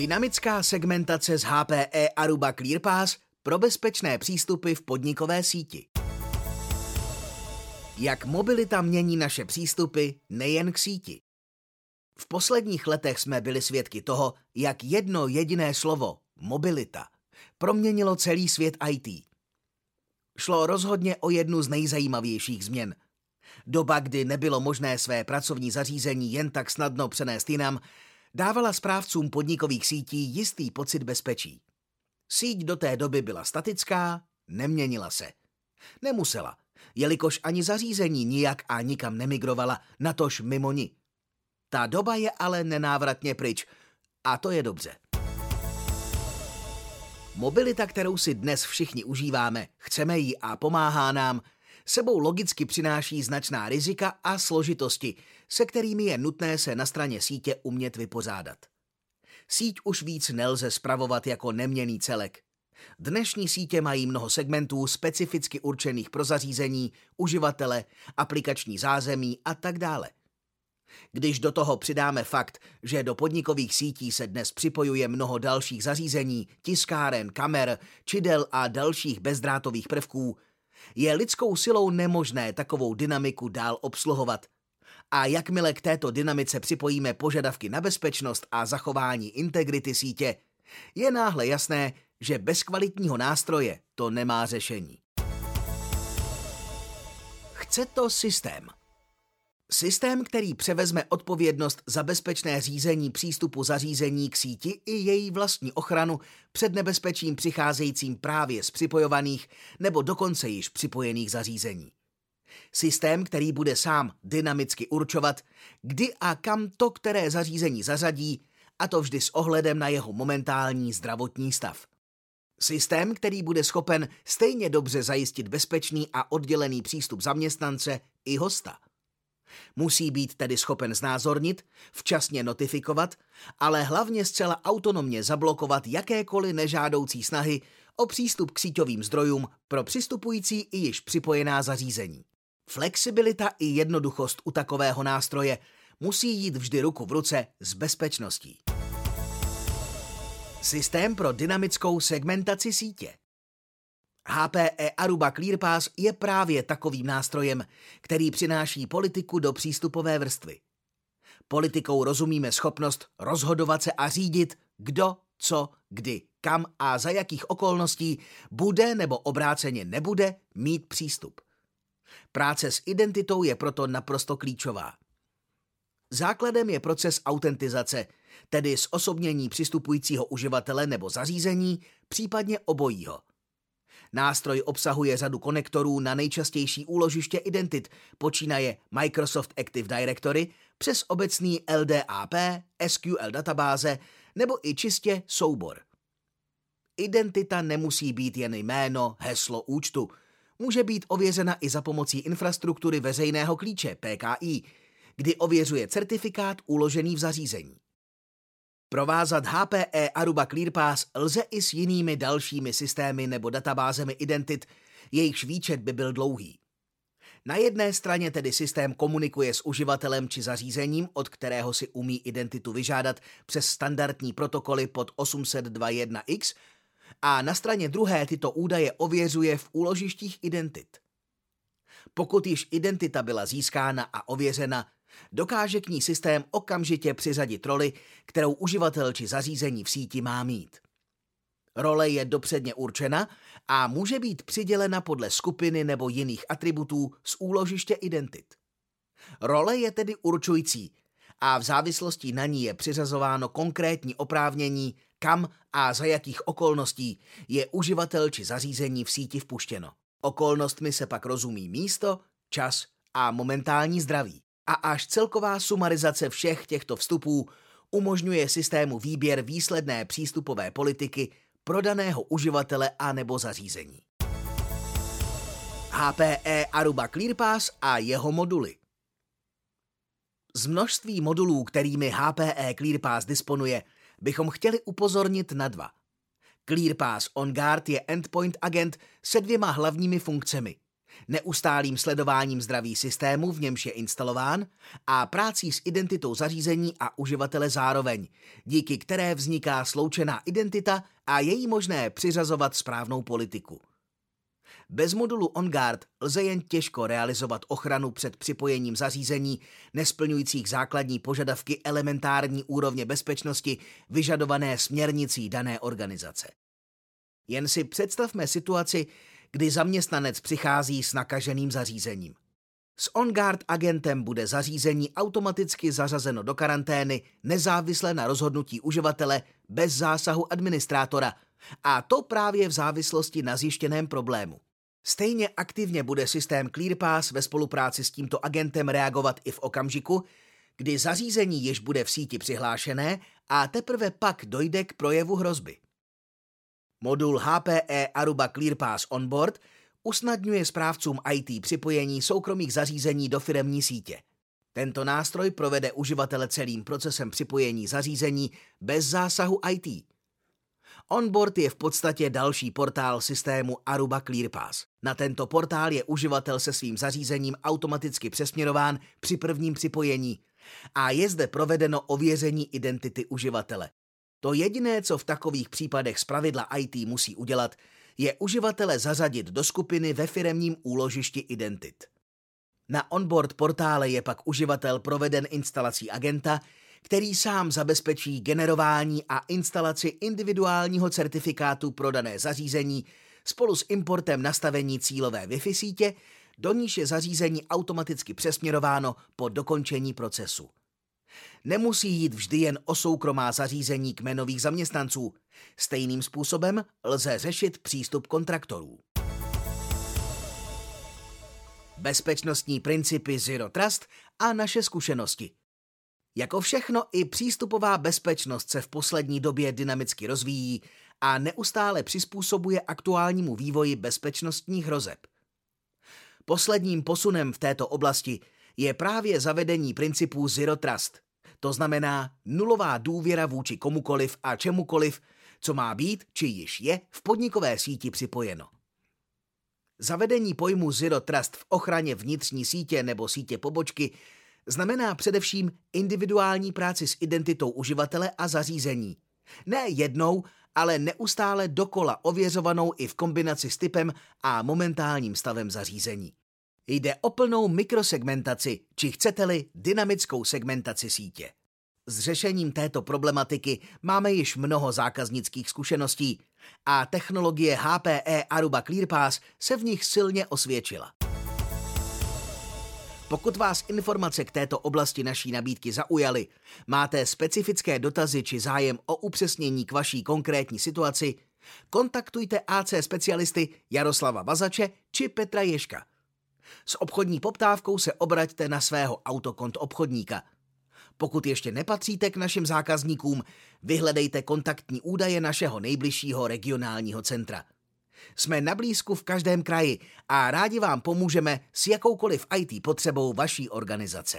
Dynamická segmentace z HPE Aruba ClearPass pro bezpečné přístupy v podnikové síti. Jak mobilita mění naše přístupy nejen k síti. V posledních letech jsme byli svědky toho, jak jedno jediné slovo, mobilita, proměnilo celý svět IT. Šlo rozhodně o jednu z nejzajímavějších změn. Doba, kdy nebylo možné své pracovní zařízení jen tak snadno přenést jinam, dávala správcům podnikových sítí jistý pocit bezpečí. Síť do té doby byla statická, neměnila se. Nemusela, jelikož ani zařízení nijak a nikam nemigrovala, natož mimo ní. Ta doba je ale nenávratně pryč a to je dobře. Mobilita, kterou si dnes všichni užíváme, chceme ji a pomáhá nám, sebou logicky přináší značná rizika a složitosti, se kterými je nutné se na straně sítě umět vypořádat. Síť už víc nelze spravovat jako neměný celek. Dnešní sítě mají mnoho segmentů specificky určených pro zařízení, uživatele, aplikační zázemí a tak dále. Když do toho přidáme fakt, že do podnikových sítí se dnes připojuje mnoho dalších zařízení, tiskáren, kamer, čidel a dalších bezdrátových prvků, je lidskou silou nemožné takovou dynamiku dál obsluhovat. A jakmile k této dynamice připojíme požadavky na bezpečnost a zachování integrity sítě, je náhle jasné, že bez kvalitního nástroje to nemá řešení. Chce to systém – Systém, který převezme odpovědnost za bezpečné řízení přístupu zařízení k síti i její vlastní ochranu před nebezpečím přicházejícím právě z připojovaných nebo dokonce již připojených zařízení. Systém, který bude sám dynamicky určovat, kdy a kam to které zařízení zařadí, a to vždy s ohledem na jeho momentální zdravotní stav. Systém, který bude schopen stejně dobře zajistit bezpečný a oddělený přístup zaměstnance i hosta – Musí být tedy schopen znázornit, včasně notifikovat, ale hlavně zcela autonomně zablokovat jakékoliv nežádoucí snahy o přístup k síťovým zdrojům pro přistupující i již připojená zařízení. Flexibilita i jednoduchost u takového nástroje musí jít vždy ruku v ruce s bezpečností. Systém pro dynamickou segmentaci sítě. HPE Aruba ClearPass je právě takovým nástrojem, který přináší politiku do přístupové vrstvy. Politikou rozumíme schopnost rozhodovat se a řídit, kdo, co, kdy, kam a za jakých okolností bude nebo obráceně nebude mít přístup. Práce s identitou je proto naprosto klíčová. Základem je proces autentizace, tedy osobnění přistupujícího uživatele nebo zařízení, případně obojího – Nástroj obsahuje řadu konektorů na nejčastější úložiště identit, počínaje Microsoft Active Directory přes obecný LDAP, SQL databáze nebo i čistě soubor. Identita nemusí být jen jméno, heslo účtu. Může být ověřena i za pomocí infrastruktury veřejného klíče PKI, kdy ověřuje certifikát uložený v zařízení. Provázat HPE Aruba ClearPass lze i s jinými dalšími systémy nebo databázemi identit, jejichž výčet by byl dlouhý. Na jedné straně tedy systém komunikuje s uživatelem či zařízením, od kterého si umí identitu vyžádat přes standardní protokoly pod 802.1x, a na straně druhé tyto údaje ověřuje v úložištích identit. Pokud již identita byla získána a ověřena, Dokáže k ní systém okamžitě přiřadit roli, kterou uživatel či zařízení v síti má mít. Role je dopředně určena a může být přidělena podle skupiny nebo jiných atributů z úložiště identit. Role je tedy určující a v závislosti na ní je přiřazováno konkrétní oprávnění, kam a za jakých okolností je uživatel či zařízení v síti vpuštěno. Okolnostmi se pak rozumí místo, čas a momentální zdraví a až celková sumarizace všech těchto vstupů umožňuje systému výběr výsledné přístupové politiky pro daného uživatele a nebo zařízení. HPE Aruba ClearPass a jeho moduly Z množství modulů, kterými HPE ClearPass disponuje, bychom chtěli upozornit na dva. ClearPass OnGuard je endpoint agent se dvěma hlavními funkcemi – neustálým sledováním zdraví systému, v němž je instalován, a prácí s identitou zařízení a uživatele zároveň, díky které vzniká sloučená identita a její možné přiřazovat správnou politiku. Bez modulu OnGuard lze jen těžko realizovat ochranu před připojením zařízení nesplňujících základní požadavky elementární úrovně bezpečnosti vyžadované směrnicí dané organizace. Jen si představme situaci, kdy zaměstnanec přichází s nakaženým zařízením. S OnGuard agentem bude zařízení automaticky zařazeno do karantény nezávisle na rozhodnutí uživatele bez zásahu administrátora, a to právě v závislosti na zjištěném problému. Stejně aktivně bude systém ClearPass ve spolupráci s tímto agentem reagovat i v okamžiku, kdy zařízení již bude v síti přihlášené a teprve pak dojde k projevu hrozby. Modul HPE Aruba ClearPass Onboard usnadňuje správcům IT připojení soukromých zařízení do firemní sítě. Tento nástroj provede uživatele celým procesem připojení zařízení bez zásahu IT. Onboard je v podstatě další portál systému Aruba ClearPass. Na tento portál je uživatel se svým zařízením automaticky přesměrován při prvním připojení a je zde provedeno ověření identity uživatele. To jediné, co v takových případech zpravidla IT musí udělat, je uživatele zařadit do skupiny ve firemním úložišti identit. Na onboard portále je pak uživatel proveden instalací agenta, který sám zabezpečí generování a instalaci individuálního certifikátu pro dané zařízení spolu s importem nastavení cílové Wi-Fi sítě, do níž je zařízení automaticky přesměrováno po dokončení procesu. Nemusí jít vždy jen o soukromá zařízení kmenových zaměstnanců. Stejným způsobem lze řešit přístup kontraktorů. Bezpečnostní principy Zero Trust a naše zkušenosti. Jako všechno i přístupová bezpečnost se v poslední době dynamicky rozvíjí a neustále přizpůsobuje aktuálnímu vývoji bezpečnostních hrozeb. Posledním posunem v této oblasti je právě zavedení principů Zero Trust – to znamená nulová důvěra vůči komukoliv a čemukoliv, co má být či již je v podnikové síti připojeno. Zavedení pojmu Zero Trust v ochraně vnitřní sítě nebo sítě pobočky znamená především individuální práci s identitou uživatele a zařízení. Ne jednou, ale neustále dokola ověřovanou i v kombinaci s typem a momentálním stavem zařízení. Jde o plnou mikrosegmentaci, či chcete-li dynamickou segmentaci sítě. S řešením této problematiky máme již mnoho zákaznických zkušeností a technologie HPE Aruba ClearPass se v nich silně osvědčila. Pokud vás informace k této oblasti naší nabídky zaujaly, máte specifické dotazy či zájem o upřesnění k vaší konkrétní situaci, kontaktujte AC specialisty Jaroslava Vazače či Petra Ješka. S obchodní poptávkou se obraťte na svého autokont obchodníka. Pokud ještě nepatříte k našim zákazníkům, vyhledejte kontaktní údaje našeho nejbližšího regionálního centra. Jsme na blízku v každém kraji a rádi vám pomůžeme s jakoukoliv IT potřebou vaší organizace.